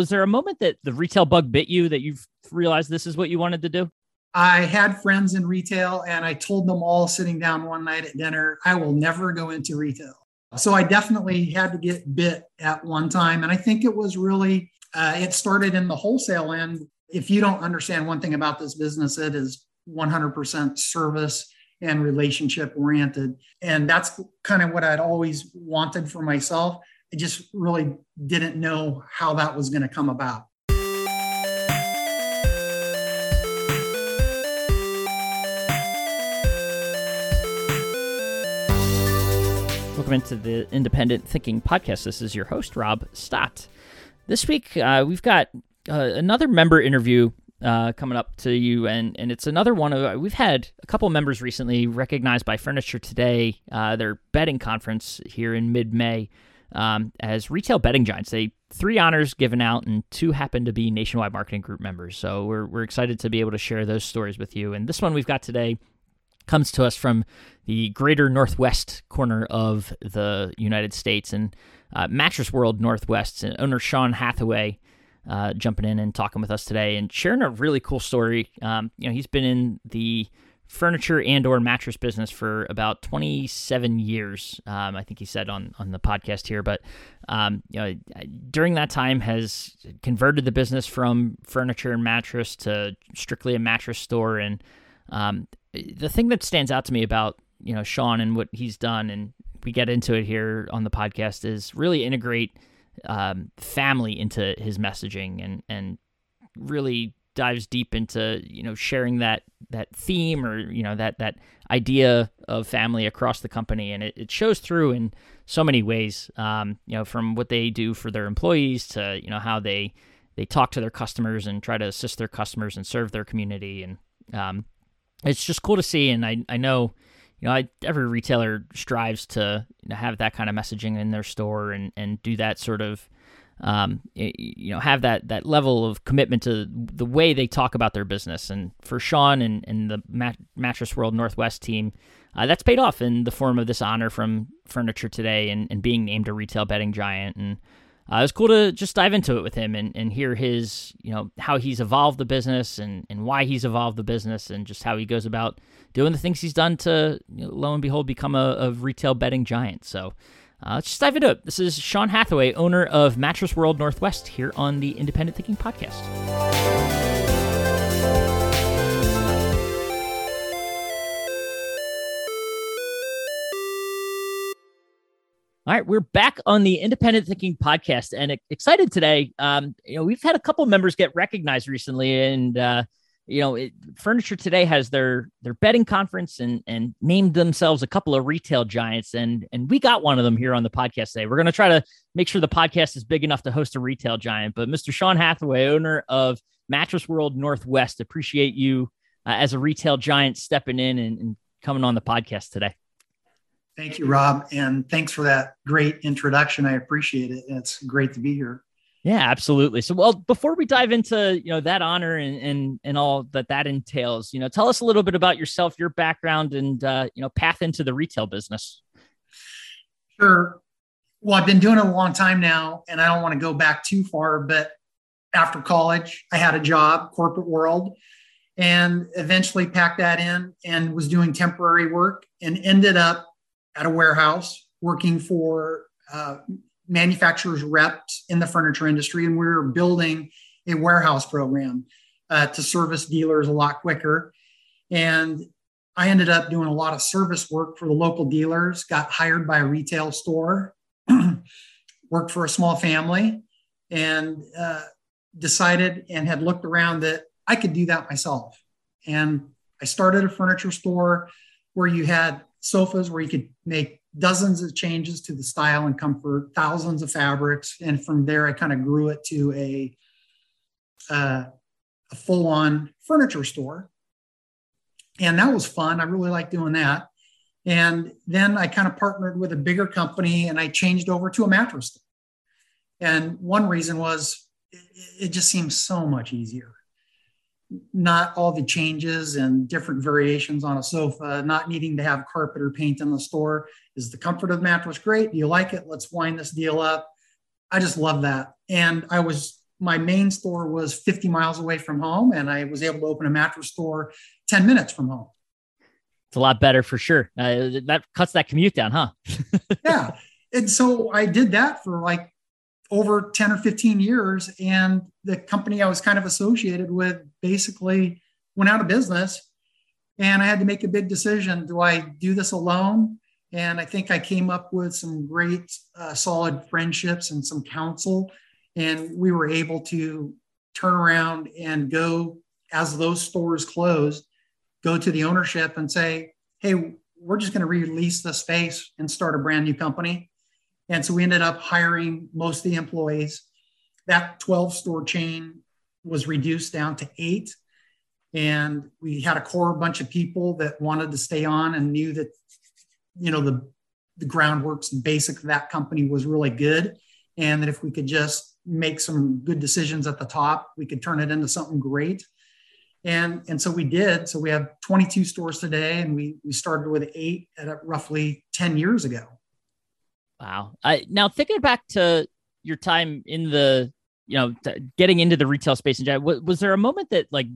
was there a moment that the retail bug bit you that you've realized this is what you wanted to do? I had friends in retail and I told them all sitting down one night at dinner, I will never go into retail. So I definitely had to get bit at one time. And I think it was really, uh, it started in the wholesale end. If you don't understand one thing about this business, it is 100% service and relationship oriented. And that's kind of what I'd always wanted for myself. I just really didn't know how that was going to come about. Welcome into the Independent Thinking Podcast. This is your host, Rob Stott. This week, uh, we've got uh, another member interview uh, coming up to you, and and it's another one of we've had a couple members recently recognized by Furniture Today, uh, their bedding conference here in mid May, um, as retail bedding giants. They three honors given out, and two happen to be Nationwide Marketing Group members. So we're we're excited to be able to share those stories with you. And this one we've got today comes to us from the greater northwest corner of the United States and uh, Mattress World Northwest. And owner Sean Hathaway uh, jumping in and talking with us today and sharing a really cool story. Um, you know, he's been in the furniture and or mattress business for about 27 years. Um, I think he said on, on the podcast here, but um, you know, during that time has converted the business from furniture and mattress to strictly a mattress store. And um, the thing that stands out to me about you know Sean and what he's done, and we get into it here on the podcast, is really integrate um, family into his messaging and and really dives deep into you know sharing that that theme or you know that that idea of family across the company and it, it shows through in so many ways um, you know from what they do for their employees to you know how they they talk to their customers and try to assist their customers and serve their community and um, it's just cool to see. And I, I know, you know, I, every retailer strives to you know, have that kind of messaging in their store and, and do that sort of, um, you know, have that, that level of commitment to the way they talk about their business. And for Sean and, and the Mat- Mattress World Northwest team, uh, that's paid off in the form of this honor from Furniture Today and, and being named a retail bedding giant. And uh, it was cool to just dive into it with him and, and hear his, you know, how he's evolved the business and, and why he's evolved the business and just how he goes about doing the things he's done to, you know, lo and behold, become a, a retail bedding giant. So uh, let's just dive into it. This is Sean Hathaway, owner of Mattress World Northwest, here on the Independent Thinking Podcast. All right, we're back on the Independent Thinking podcast, and excited today. Um, you know, we've had a couple members get recognized recently, and uh, you know, it, Furniture Today has their their bedding conference and and named themselves a couple of retail giants, and and we got one of them here on the podcast today. We're going to try to make sure the podcast is big enough to host a retail giant. But Mr. Sean Hathaway, owner of Mattress World Northwest, appreciate you uh, as a retail giant stepping in and, and coming on the podcast today. Thank you, Rob. And thanks for that great introduction. I appreciate it. It's great to be here. Yeah, absolutely. So, well, before we dive into you know that honor and and and all that that entails, you know, tell us a little bit about yourself, your background, and uh, you know, path into the retail business. Sure. Well, I've been doing it a long time now, and I don't want to go back too far. But after college, I had a job, corporate world, and eventually packed that in and was doing temporary work, and ended up at a warehouse working for uh, manufacturers reps in the furniture industry, and we were building a warehouse program uh, to service dealers a lot quicker. And I ended up doing a lot of service work for the local dealers, got hired by a retail store, worked for a small family, and uh, decided and had looked around that I could do that myself. And I started a furniture store where you had sofas where you could make dozens of changes to the style and comfort, thousands of fabrics, and from there I kind of grew it to a uh, a full-on furniture store, and that was fun. I really liked doing that. And then I kind of partnered with a bigger company, and I changed over to a mattress store. And one reason was it, it just seems so much easier not all the changes and different variations on a sofa, not needing to have carpet or paint in the store. Is the comfort of the mattress great? Do you like it? Let's wind this deal up. I just love that. And I was my main store was 50 miles away from home, and I was able to open a mattress store 10 minutes from home. It's a lot better for sure. Uh, that cuts that commute down, huh? yeah. And so I did that for like over 10 or 15 years. And the company I was kind of associated with basically went out of business. And I had to make a big decision do I do this alone? And I think I came up with some great, uh, solid friendships and some counsel. And we were able to turn around and go as those stores closed, go to the ownership and say, hey, we're just going to release the space and start a brand new company. And so we ended up hiring most of the employees. That 12 store chain was reduced down to eight. And we had a core bunch of people that wanted to stay on and knew that you know the the groundworks and basic of that company was really good. And that if we could just make some good decisions at the top we could turn it into something great. And and so we did. So we have 22 stores today and we we started with eight at roughly 10 years ago. Wow. I, now thinking back to your time in the you know getting into the retail space and was, was there a moment that like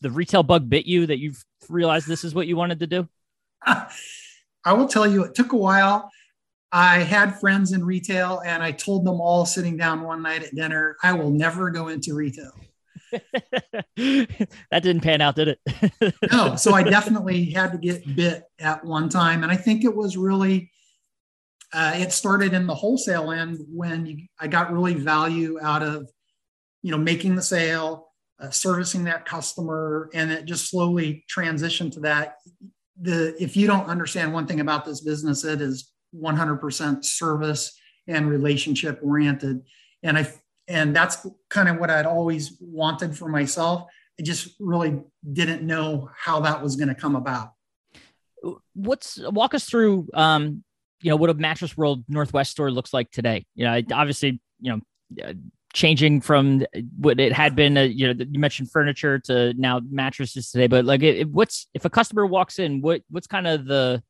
the retail bug bit you that you've realized this is what you wanted to do I will tell you, it took a while. I had friends in retail and I told them all sitting down one night at dinner, I will never go into retail. that didn't pan out, did it? no. So I definitely had to get bit at one time. And I think it was really, uh, it started in the wholesale end when you, I got really value out of, you know, making the sale, uh, servicing that customer, and it just slowly transitioned to that the if you don't understand one thing about this business, it is 100% service and relationship oriented. And I and that's kind of what I'd always wanted for myself. I just really didn't know how that was going to come about. What's walk us through um, you know, what a mattress world Northwest store looks like today. You know, obviously, you know, changing from what it had been, uh, you know, you mentioned furniture to now mattresses today, but like it, what's, if a customer walks in, what, what's kind of the,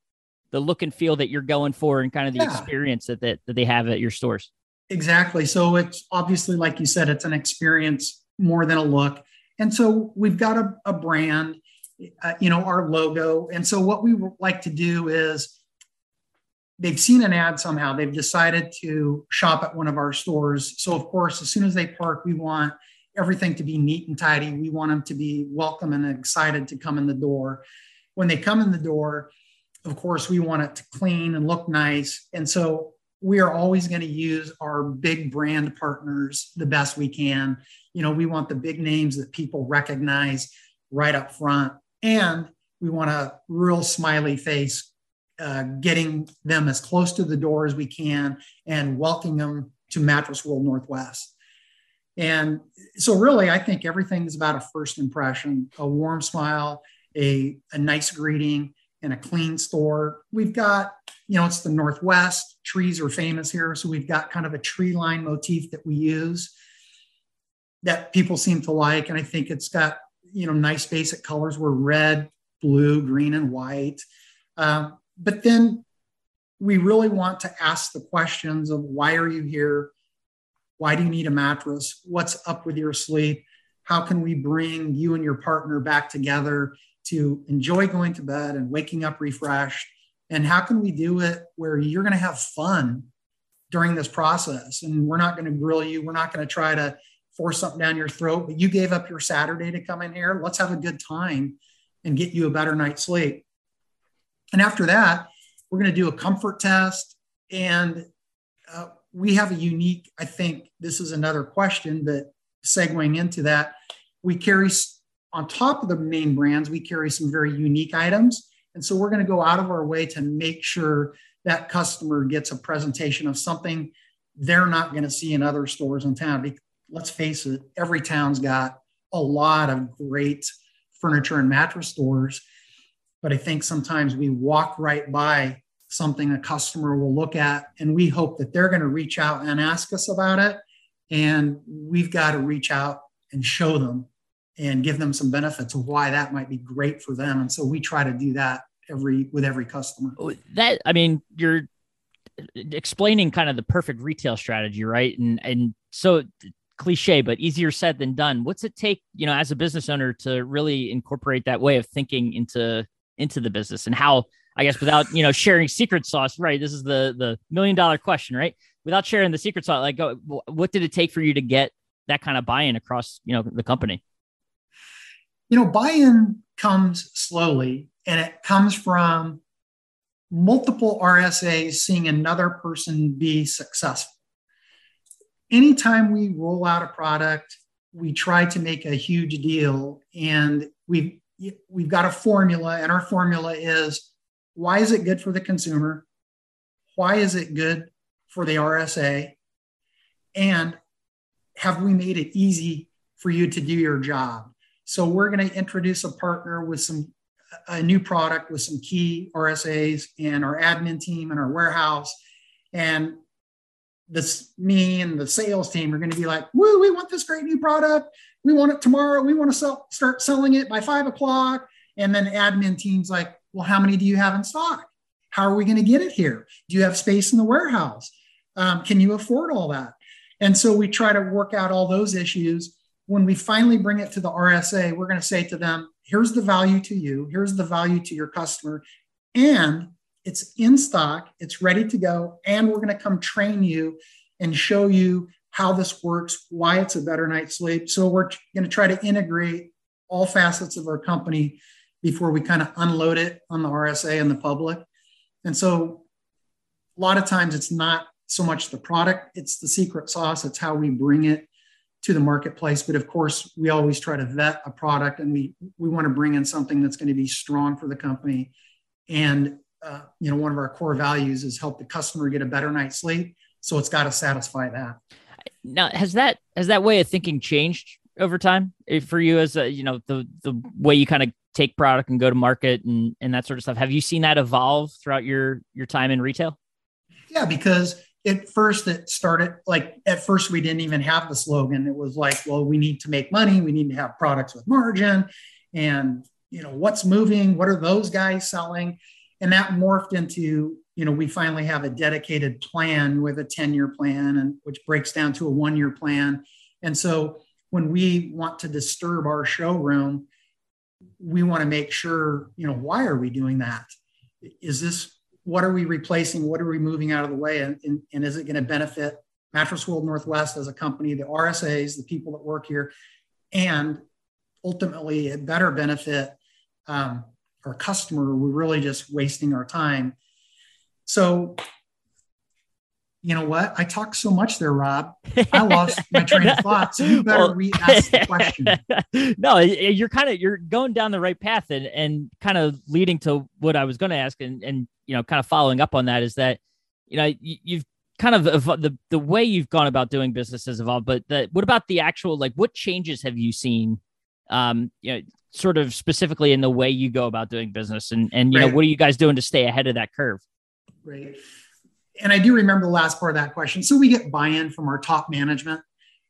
the look and feel that you're going for and kind of the yeah. experience that, that, that they have at your stores? Exactly. So it's obviously, like you said, it's an experience more than a look. And so we've got a, a brand, uh, you know, our logo. And so what we like to do is they've seen an ad somehow. They've decided to shop at one of our stores. So of course as soon as they park we want everything to be neat and tidy. We want them to be welcome and excited to come in the door. When they come in the door of course we want it to clean and look nice. And so we are always going to use our big brand partners the best we can. You know we want the big names that people recognize right up front. And we want a real smiley face uh, getting them as close to the door as we can and welcoming them to Mattress World Northwest. And so, really, I think everything is about a first impression a warm smile, a, a nice greeting, and a clean store. We've got, you know, it's the Northwest. Trees are famous here. So, we've got kind of a tree line motif that we use that people seem to like. And I think it's got, you know, nice basic colors were red, blue, green, and white. Um, but then we really want to ask the questions of why are you here? Why do you need a mattress? What's up with your sleep? How can we bring you and your partner back together to enjoy going to bed and waking up refreshed? And how can we do it where you're going to have fun during this process? And we're not going to grill you. We're not going to try to force something down your throat, but you gave up your Saturday to come in here. Let's have a good time and get you a better night's sleep. And after that, we're going to do a comfort test. And uh, we have a unique, I think this is another question, but segueing into that, we carry on top of the main brands, we carry some very unique items. And so we're going to go out of our way to make sure that customer gets a presentation of something they're not going to see in other stores in town. Let's face it, every town's got a lot of great furniture and mattress stores. But I think sometimes we walk right by something a customer will look at, and we hope that they're going to reach out and ask us about it. And we've got to reach out and show them and give them some benefits of why that might be great for them. And so we try to do that every with every customer. Oh, that I mean, you're explaining kind of the perfect retail strategy, right? And and so cliche, but easier said than done. What's it take, you know, as a business owner to really incorporate that way of thinking into into the business and how I guess without, you know, sharing secret sauce, right? This is the the million dollar question, right? Without sharing the secret sauce, like what did it take for you to get that kind of buy-in across, you know, the company? You know, buy-in comes slowly and it comes from multiple RSAs seeing another person be successful anytime we roll out a product, we try to make a huge deal and we've we've got a formula and our formula is why is it good for the consumer? Why is it good for the rsa and have we made it easy for you to do your job? So we're going to introduce a partner with some a new product with some key rsas and our admin team and our warehouse. And this me and the sales team are going to be like, woo, we want this great new product. We want it tomorrow. We want to sell, start selling it by five o'clock. And then admin team's like, well, how many do you have in stock? How are we going to get it here? Do you have space in the warehouse? Um, can you afford all that? And so we try to work out all those issues. When we finally bring it to the RSA, we're going to say to them, here's the value to you, here's the value to your customer, and it's in stock, it's ready to go, and we're going to come train you and show you how this works, why it's a better night's sleep. So we're going to try to integrate all facets of our company before we kind of unload it on the RSA and the public. And so a lot of times it's not so much the product, it's the secret sauce, it's how we bring it to the marketplace. But of course, we always try to vet a product and we we want to bring in something that's going to be strong for the company and uh, you know, one of our core values is help the customer get a better night's sleep. So it's got to satisfy that. Now, has that has that way of thinking changed over time eh, for you as a, you know the the way you kind of take product and go to market and and that sort of stuff? Have you seen that evolve throughout your your time in retail? Yeah, because at first it started like at first we didn't even have the slogan. It was like, well, we need to make money, we need to have products with margin, and you know what's moving, what are those guys selling? And that morphed into you know we finally have a dedicated plan with a 10 year plan and which breaks down to a one year plan. And so when we want to disturb our showroom we want to make sure you know why are we doing that? Is this what are we replacing? What are we moving out of the way? And, and, and is it going to benefit mattress world northwest as a company the rsas the people that work here? And ultimately it better benefit um, our customer, we're really just wasting our time. So, you know what? I talked so much there, Rob. I lost my train of thought. So you better well, re-ask the question. no, you're kind of you're going down the right path and and kind of leading to what I was going to ask and and you know kind of following up on that is that you know you, you've kind of the the way you've gone about doing business has evolved, but the, what about the actual like what changes have you seen um, you know, sort of specifically in the way you go about doing business and and you right. know what are you guys doing to stay ahead of that curve? Right. And i do remember the last part of that question. So we get buy-in from our top management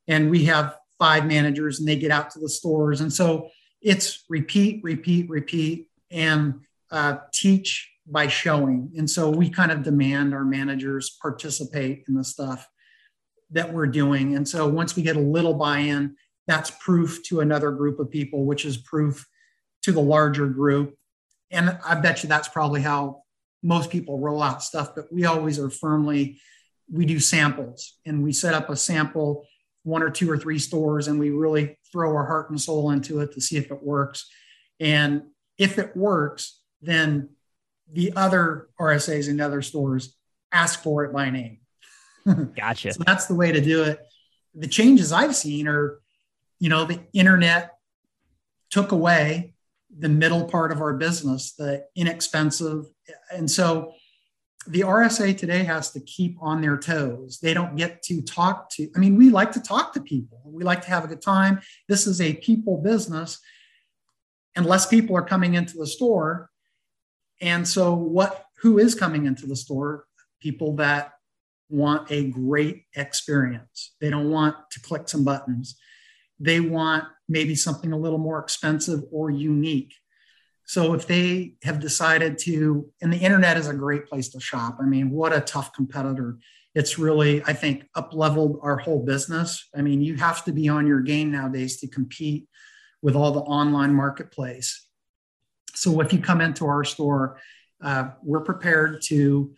and we have five managers and they get out to the stores. And so it's repeat repeat repeat and uh, teach by showing. And so we kind of demand our managers participate in the stuff that we're doing. And so once we get a little buy-in that's proof to another group of people, which is proof to the larger group. And I bet you that's probably how most people roll out stuff, but we always are firmly, we do samples and we set up a sample, one or two or three stores, and we really throw our heart and soul into it to see if it works. And if it works, then the other RSAs in other stores ask for it by name. Gotcha. so that's the way to do it. The changes I've seen are you know, the internet took away the middle part of our business, the inexpensive. And so the RSA today has to keep on their toes. They don't get to talk to, I mean, we like to talk to people. We like to have a good time. This is a people business. And less people are coming into the store. And so what who is coming into the store? People that want a great experience. They don't want to click some buttons they want maybe something a little more expensive or unique. So if they have decided to, and the internet is a great place to shop. I mean, what a tough competitor. it's really, I think, up leveled our whole business. I mean, you have to be on your game nowadays to compete with all the online marketplace. So if you come into our store, uh, we're prepared to,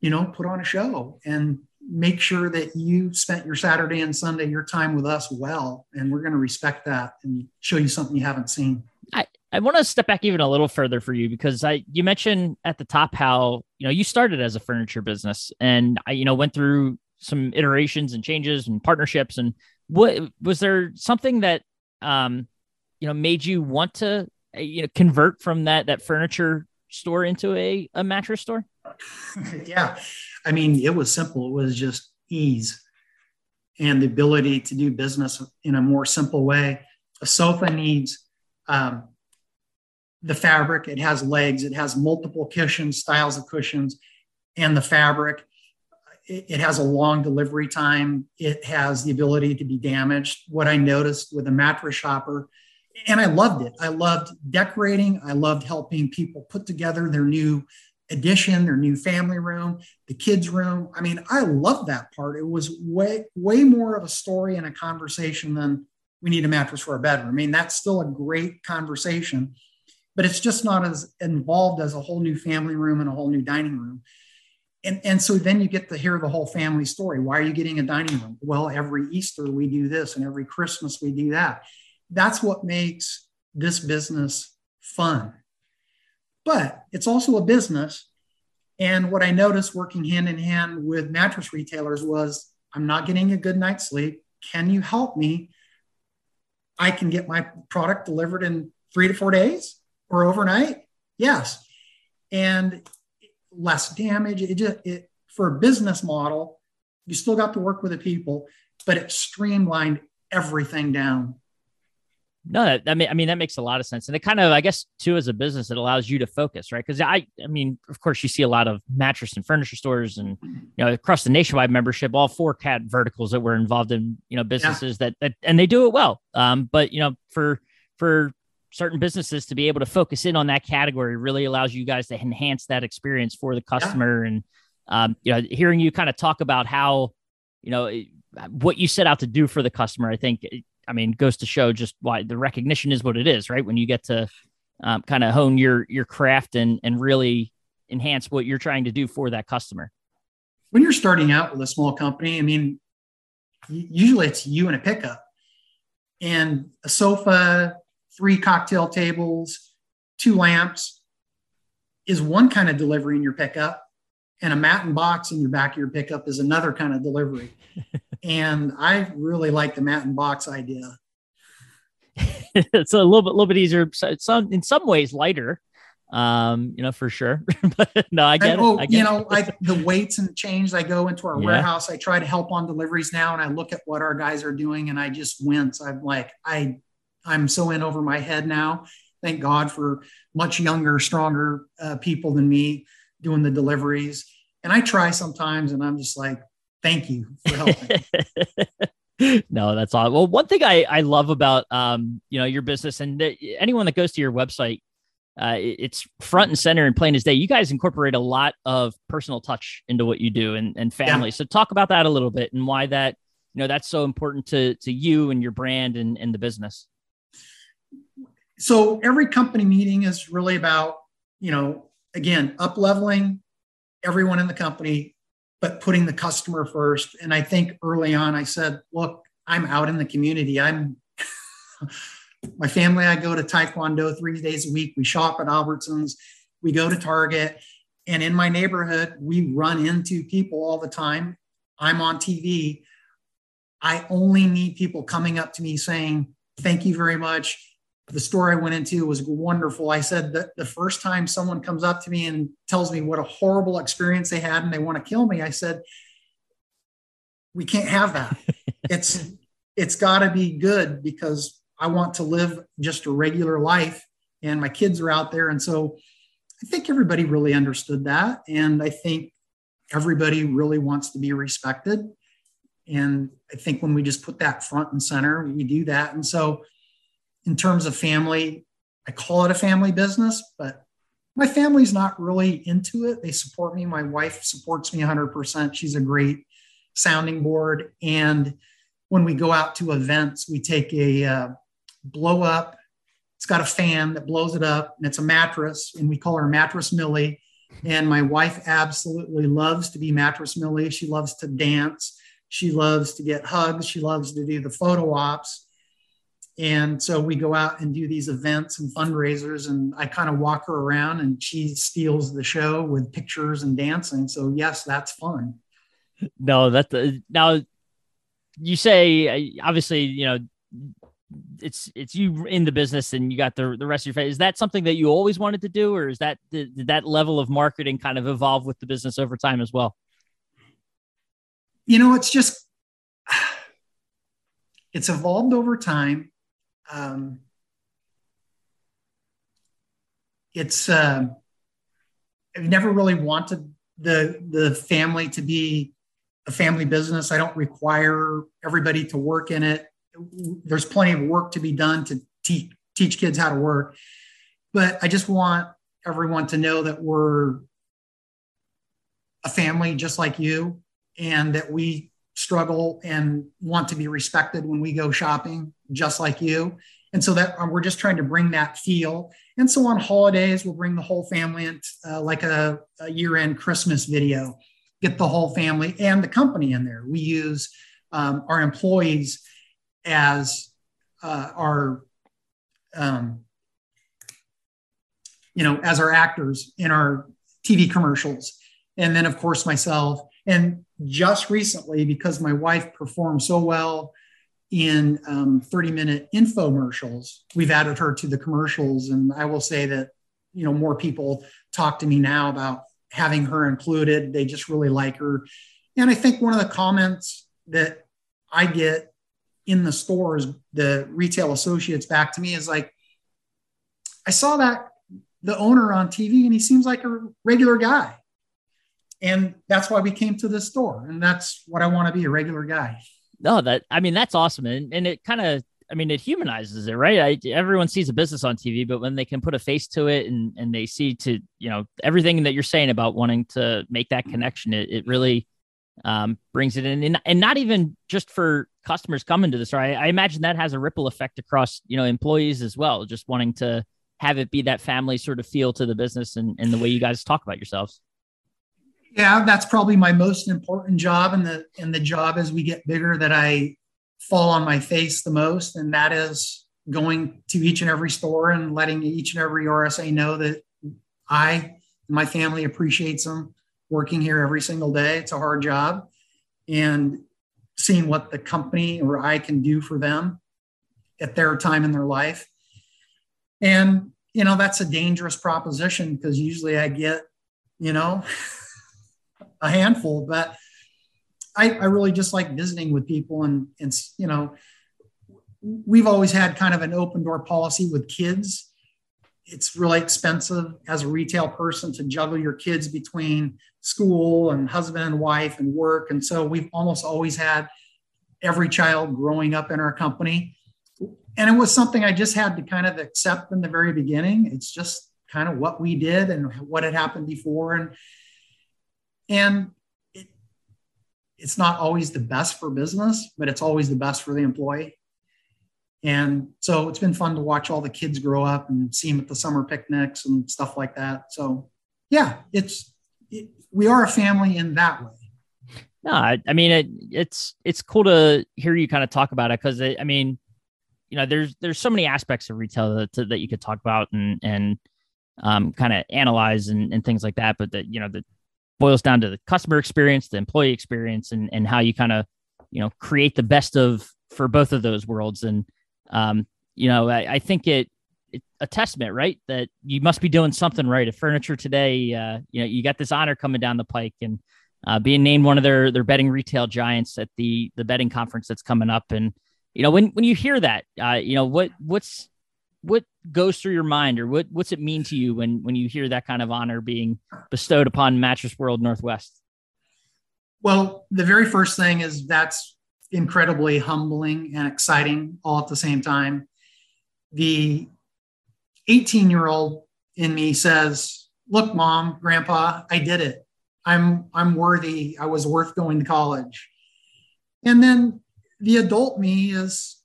you know, put on a show and make sure that you spent your Saturday and Sunday, your time with us well. And we're going to respect that and show you something you haven't seen. I, I want to step back even a little further for you because I you mentioned at the top how you know you started as a furniture business and I you know went through some iterations and changes and partnerships and what was there something that um you know made you want to you know convert from that that furniture store into a, a mattress store yeah. I mean it was simple. It was just ease and the ability to do business in a more simple way. A sofa needs um, the fabric. It has legs. It has multiple cushions styles of cushions and the fabric. It, it has a long delivery time. It has the ability to be damaged. What i noticed with a mattress shopper and I loved it. I loved decorating. I loved helping people put together their new addition, their new family room, the kids' room. I mean, I love that part. It was way, way more of a story and a conversation than we need a mattress for a bedroom. I mean, that's still a great conversation, but it's just not as involved as a whole new family room and a whole new dining room. And, and so then you get to hear the whole family story. Why are you getting a dining room? Well, every Easter we do this, and every Christmas we do that that's what makes this business fun. But it's also a business. And what I noticed working hand in hand with mattress retailers was I'm not getting a good night's sleep. Can you help me? I can get my product delivered in three to four days or overnight. Yes. And less damage. It just, it, for a business model, you still got to work with the people, but it streamlined everything down no, that, I mean, I mean that makes a lot of sense, and it kind of, I guess, too, as a business, it allows you to focus, right? Because I, I mean, of course, you see a lot of mattress and furniture stores, and you know, across the nationwide membership, all four cat verticals that we're involved in, you know, businesses yeah. that, that, and they do it well. Um, but you know, for for certain businesses to be able to focus in on that category really allows you guys to enhance that experience for the customer, yeah. and um, you know, hearing you kind of talk about how, you know, what you set out to do for the customer, I think I mean, goes to show just why the recognition is what it is, right? When you get to um, kind of hone your your craft and and really enhance what you're trying to do for that customer. When you're starting out with a small company, I mean, usually it's you and a pickup, and a sofa, three cocktail tables, two lamps is one kind of delivery in your pickup, and a mat and box in your back of your pickup is another kind of delivery. and I really like the mat and box idea. it's a little bit, little bit easier. Some, in some ways lighter, um, you know, for sure. but no, I get it. Oh, I get you know, like the weights and change. I go into our yeah. warehouse. I try to help on deliveries now, and I look at what our guys are doing, and I just wince. I'm like, I, I'm so in over my head now. Thank God for much younger, stronger uh, people than me doing the deliveries. And I try sometimes, and I'm just like, thank you for helping. no, that's all. Well, one thing I, I love about, um, you know, your business and anyone that goes to your website, uh, it's front and center and plain as day. You guys incorporate a lot of personal touch into what you do and, and family. Yeah. So talk about that a little bit and why that, you know, that's so important to, to you and your brand and, and the business. So every company meeting is really about, you know, again, up leveling everyone in the company but putting the customer first. And I think early on, I said, look, I'm out in the community. I'm my family, I go to Taekwondo three days a week. We shop at Albertsons, we go to Target. And in my neighborhood, we run into people all the time. I'm on TV. I only need people coming up to me saying, Thank you very much the store I went into was wonderful. I said that the first time someone comes up to me and tells me what a horrible experience they had and they want to kill me, I said, we can't have that. it's it's got to be good because I want to live just a regular life and my kids are out there and so I think everybody really understood that and I think everybody really wants to be respected and I think when we just put that front and center, we do that and so in terms of family, I call it a family business, but my family's not really into it. They support me. My wife supports me 100%. She's a great sounding board. And when we go out to events, we take a uh, blow up. It's got a fan that blows it up, and it's a mattress, and we call her Mattress Millie. And my wife absolutely loves to be Mattress Millie. She loves to dance. She loves to get hugs. She loves to do the photo ops. And so we go out and do these events and fundraisers, and I kind of walk her around, and she steals the show with pictures and dancing. So yes, that's fun. No, that the now you say uh, obviously you know it's it's you in the business and you got the the rest of your face. Is that something that you always wanted to do, or is that did, did that level of marketing kind of evolve with the business over time as well? You know, it's just it's evolved over time. Um, it's uh, I've never really wanted the the family to be a family business. I don't require everybody to work in it there's plenty of work to be done to teach teach kids how to work but i just want everyone to know that we're a family just like you and that we struggle and want to be respected when we go shopping just like you. And so that um, we're just trying to bring that feel. And so on holidays we'll bring the whole family in uh, like a, a year-end christmas video. Get the whole family and the company in there. We use um, our employees as uh, our um, you know as our actors in our tv commercials. And then of course myself. And just recently because my wife performed so well in um, 30 minute infomercials. We've added her to the commercials and i will say that you know more people talk to me now about having her included. They just really like her. And i think one of the comments that i get in the stores, the retail associates back to me is like, I saw that the owner on TV and he seems like a regular guy. And that's why we came to this store. And that's what I want to be a regular guy. No, that, I mean, that's awesome. And, and it kind of, I mean, it humanizes it, right? I, everyone sees a business on TV, but when they can put a face to it and, and they see to, you know, everything that you're saying about wanting to make that connection, it, it really, um, brings it in, and, and not even just for customers coming to the store. I, I imagine that has a ripple effect across you know employees as well, just wanting to have it be that family sort of feel to the business and, and the way you guys talk about yourselves. Yeah, that's probably my most important job in the in the job as we get bigger that I fall on my face the most, and that is going to each and every store and letting each and every RSA know that I and my family appreciates them working here every single day. It's a hard job. And seeing what the company or I can do for them at their time in their life. And, you know, that's a dangerous proposition because usually I get, you know, a handful, but I, I really just like visiting with people and, and, you know, we've always had kind of an open door policy with kids it's really expensive as a retail person to juggle your kids between school and husband and wife and work. And so we've almost always had every child growing up in our company. And it was something I just had to kind of accept in the very beginning. It's just kind of what we did and what had happened before. And and it, it's not always the best for business, but it's always the best for the employee. And so it's been fun to watch all the kids grow up and see them at the summer picnics and stuff like that. So yeah, it's it, we are a family in that way. No, I, I mean it, it's it's cool to hear you kind of talk about it because I mean, you know, there's there's so many aspects of retail that, that you could talk about and and um, kind of analyze and, and things like that. But that you know that boils down to the customer experience, the employee experience, and and how you kind of you know create the best of for both of those worlds. And um, you know, I, I think it, it, a testament, right? That you must be doing something right. If Furniture Today, uh, you know, you got this honor coming down the pike and uh, being named one of their their bedding retail giants at the the bedding conference that's coming up. And you know, when when you hear that, uh, you know, what what's what goes through your mind, or what what's it mean to you when when you hear that kind of honor being bestowed upon Mattress World Northwest? Well, the very first thing is that's incredibly humbling and exciting all at the same time. The 18 year old in me says, look, mom, grandpa, I did it. I'm I'm worthy. I was worth going to college. And then the adult me is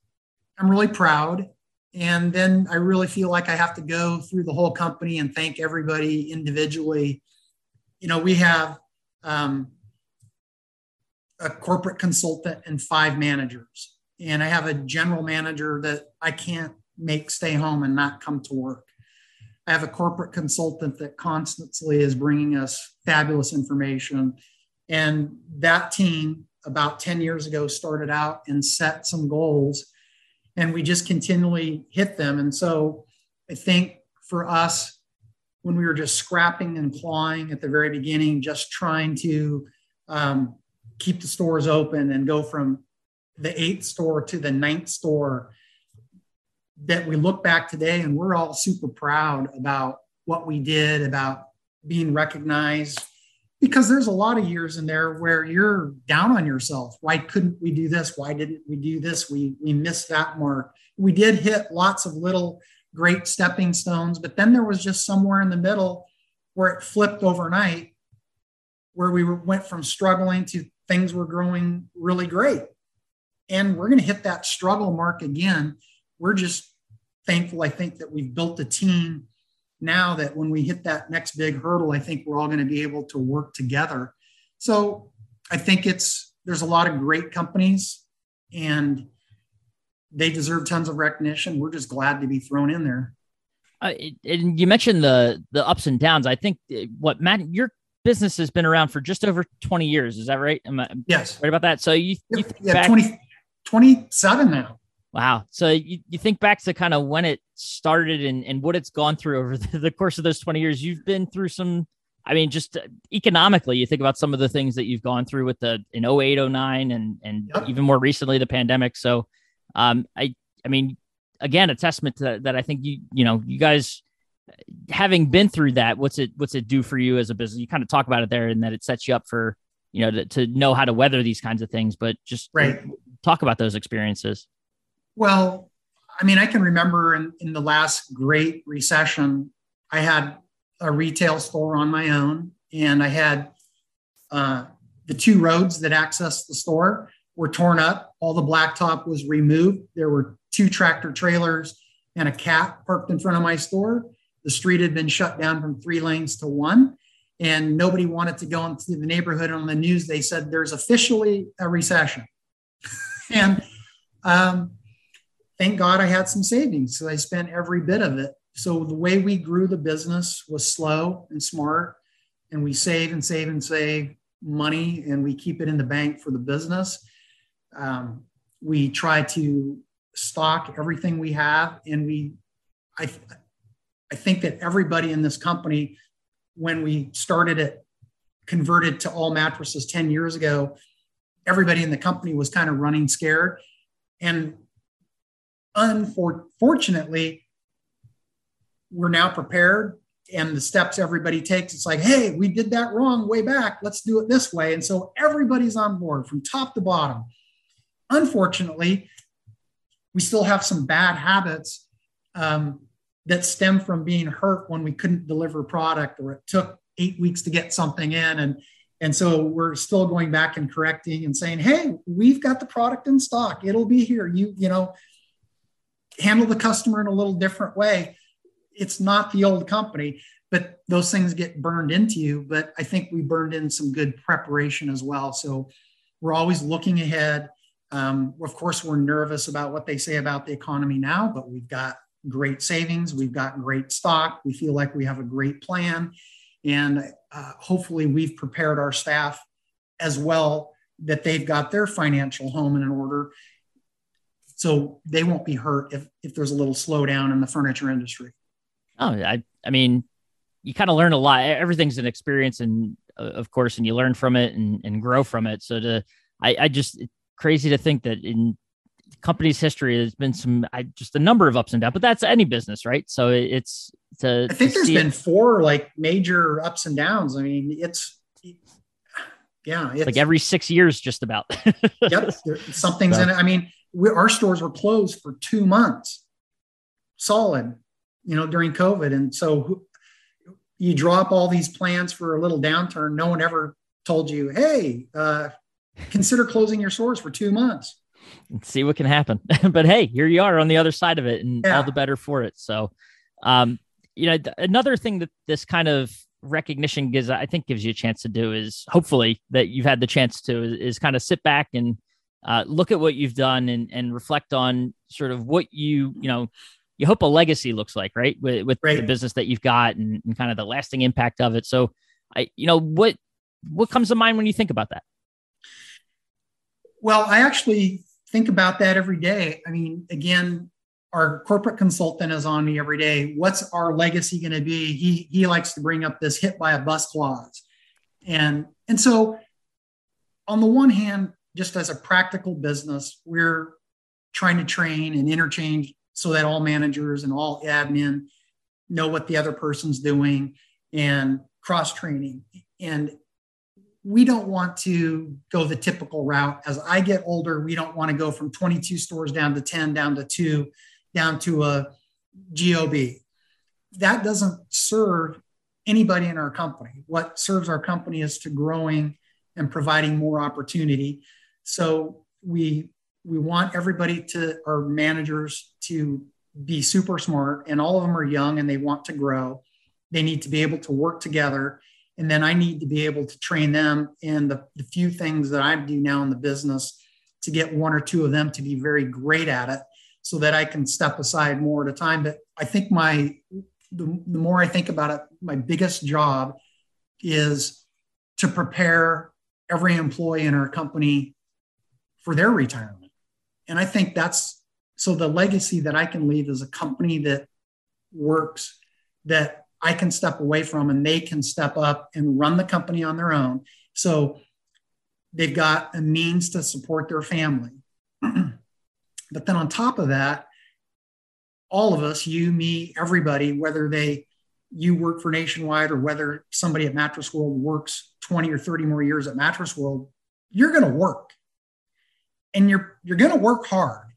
I'm really proud. And then I really feel like I have to go through the whole company and thank everybody individually. You know, we have um, a corporate consultant and five managers. And I have a general manager that I can't make stay home and not come to work. I have a corporate consultant that constantly is bringing us fabulous information. And that team, about 10 years ago, started out and set some goals, and we just continually hit them. And so I think for us, when we were just scrapping and clawing at the very beginning, just trying to um, keep the stores open and go from the eighth store to the ninth store that we look back today and we're all super proud about what we did about being recognized because there's a lot of years in there where you're down on yourself. Why couldn't we do this? Why didn't we do this? We we missed that mark. We did hit lots of little great stepping stones but then there was just somewhere in the middle where it flipped overnight where we went from struggling to things were growing really great. And we're going to hit that struggle mark again. We're just thankful, I think, that we've built a team now that when we hit that next big hurdle, I think we're all going to be able to work together. So I think it's there's a lot of great companies and they deserve tons of recognition. We're just glad to be thrown in there. Uh, and you mentioned the the ups and downs. I think uh, what Matt, your business has been around for just over 20 years. Is that right? I yes. Right about that. So you, you yeah, back, 20, 27 now. Wow. So you, you think back to kind of when it started and, and what it's gone through over the, the course of those 20 years, you've been through some, I mean, just economically, you think about some of the things that you've gone through with the in 08, 09 and, and yep. even more recently, the pandemic. So um, I, I mean, again, a testament to that, that I think you, you know, you guys having been through that, what's it, what's it do for you as a business? You kind of talk about it there and that it sets you up for, you know, to, to know how to weather these kinds of things, but just right. talk about those experiences. Well, I mean, I can remember in, in the last great recession, I had a retail store on my own, and I had uh, the two roads that access the store were torn up. All the blacktop was removed. There were two tractor trailers and a cat parked in front of my store. The street had been shut down from three lanes to one, and nobody wanted to go into the neighborhood. On the news, they said there's officially a recession. and um, thank God I had some savings. So I spent every bit of it. So the way we grew the business was slow and smart, and we save and save and save money, and we keep it in the bank for the business. Um, we try to stock everything we have, and we, I, I think that everybody in this company, when we started it, converted to all mattresses 10 years ago, everybody in the company was kind of running scared. And unfortunately, we're now prepared and the steps everybody takes it's like hey we did that wrong way back let's do it this way. And so everybody's on board from top to bottom. Unfortunately we still have some bad habits um, that stem from being hurt when we couldn't deliver product or it took eight weeks to get something in. And and so we're still going back and correcting and saying hey we've got the product in stock. It'll be here. You you know handle the customer in a little different way. It's not the old company, but those things get burned into you. But I think we burned in some good preparation as well. So we're always looking ahead. Um, of course, we're nervous about what they say about the economy now, but we've got great savings, we've got great stock, we feel like we have a great plan, and uh, hopefully, we've prepared our staff as well that they've got their financial home in order so they won't be hurt if if there's a little slowdown in the furniture industry. Oh, I I mean, you kind of learn a lot. Everything's an experience, and uh, of course, and you learn from it and, and grow from it. So to I I just crazy to think that in company's history there's been some I just a number of ups and downs, but that's any business, right? So it's to I think to there's been it, four like major ups and downs. I mean, it's yeah, it's like every six years, just about. yep, something's so. in it. I mean, we, our stores were closed for two months solid, you know, during COVID. And so you drop all these plans for a little downturn. No one ever told you, hey, uh, consider closing your stores for two months. And see what can happen. but hey, here you are on the other side of it, and yeah. all the better for it. So, um, you know, another thing that this kind of recognition gives, I think, gives you a chance to do is hopefully that you've had the chance to is, is kind of sit back and uh, look at what you've done and and reflect on sort of what you you know you hope a legacy looks like, right? With, with right. the business that you've got and, and kind of the lasting impact of it. So, I, you know, what what comes to mind when you think about that? Well, I actually think about that every day. I mean, again, our corporate consultant is on me every day. What's our legacy going to be? He he likes to bring up this hit by a bus clause, and and so on the one hand, just as a practical business, we're trying to train and interchange so that all managers and all admin know what the other person's doing and cross training. And we don't want to go the typical route. As I get older, we don't want to go from 22 stores down to 10, down to two, down to a GOB. That doesn't serve anybody in our company. What serves our company is to growing and providing more opportunity. So we we want everybody to our managers to be super smart and all of them are young and they want to grow. They need to be able to work together and then i need to be able to train them in the, the few things that i do now in the business to get one or two of them to be very great at it so that i can step aside more at a time. But i think my the, the more i think about it my biggest job is to prepare every employee in our company for their retirement and I think that's so the legacy that I can leave is a company that works, that I can step away from and they can step up and run the company on their own. So they've got a means to support their family. but then on top of that, all of us, you, me, everybody, whether they you work for Nationwide or whether somebody at Mattress World works 20 or 30 more years at Mattress World, you're going to work and you're you're going to work hard.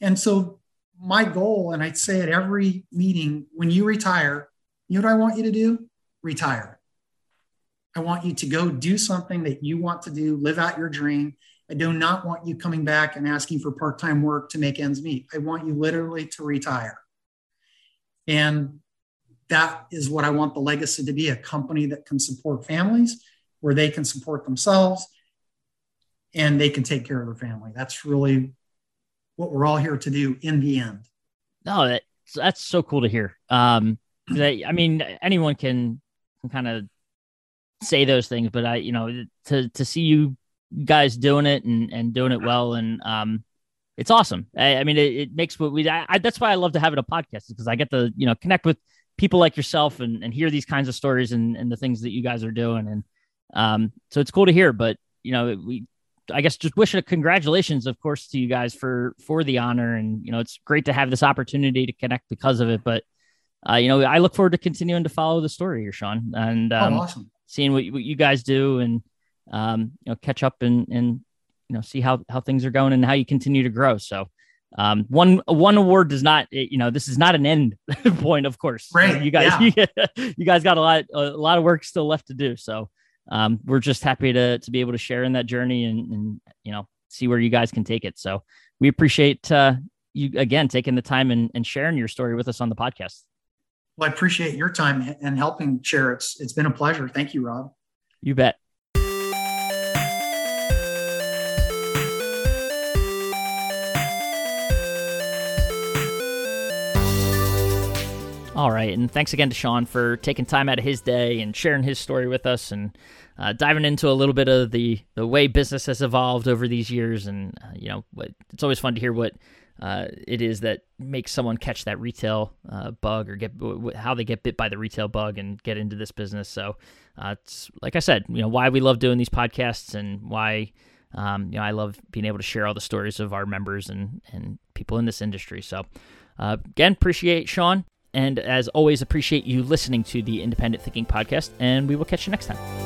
And so my goal, and I'd say at every meeting, when you retire, you know what I want you to do? Retire. I want you to go do something that you want to do, live out your dream. I do not want you coming back and asking for part time work to make ends meet. I want you literally to retire. And that is what I want the legacy to be a company that can support families, where they can support themselves, and they can take care of their family. That's really what we're all here to do in the end. No, that, that's so cool to hear. Um, that, I mean, anyone can, can kind of say those things, but I, you know, to, to see you guys doing it and, and doing it well. And, um, it's awesome. I, I mean, it, it, makes what we, I, I, that's why I love to have it a podcast because I get to, you know, connect with people like yourself and, and hear these kinds of stories and, and the things that you guys are doing. And, um, so it's cool to hear, but you know, we, I guess just wish a congratulations, of course, to you guys for for the honor, and you know it's great to have this opportunity to connect because of it. But uh, you know, I look forward to continuing to follow the story here, Sean, and oh, um, oh, awesome. seeing what, what you guys do, and um, you know, catch up and and you know, see how how things are going and how you continue to grow. So. Um, one one award does not, you know, this is not an end point, of course. Right. You guys, yeah. you guys got a lot a lot of work still left to do. So, um, we're just happy to to be able to share in that journey and, and you know see where you guys can take it. So we appreciate uh, you again taking the time and, and sharing your story with us on the podcast. Well, I appreciate your time and helping share. It's it's been a pleasure. Thank you, Rob. You bet. All right, and thanks again to Sean for taking time out of his day and sharing his story with us, and uh, diving into a little bit of the the way business has evolved over these years. And uh, you know, it's always fun to hear what uh, it is that makes someone catch that retail uh, bug or get how they get bit by the retail bug and get into this business. So uh, it's like I said, you know, why we love doing these podcasts and why. Um, you know, I love being able to share all the stories of our members and, and people in this industry. So, uh, again, appreciate Sean. And as always, appreciate you listening to the Independent Thinking Podcast, and we will catch you next time.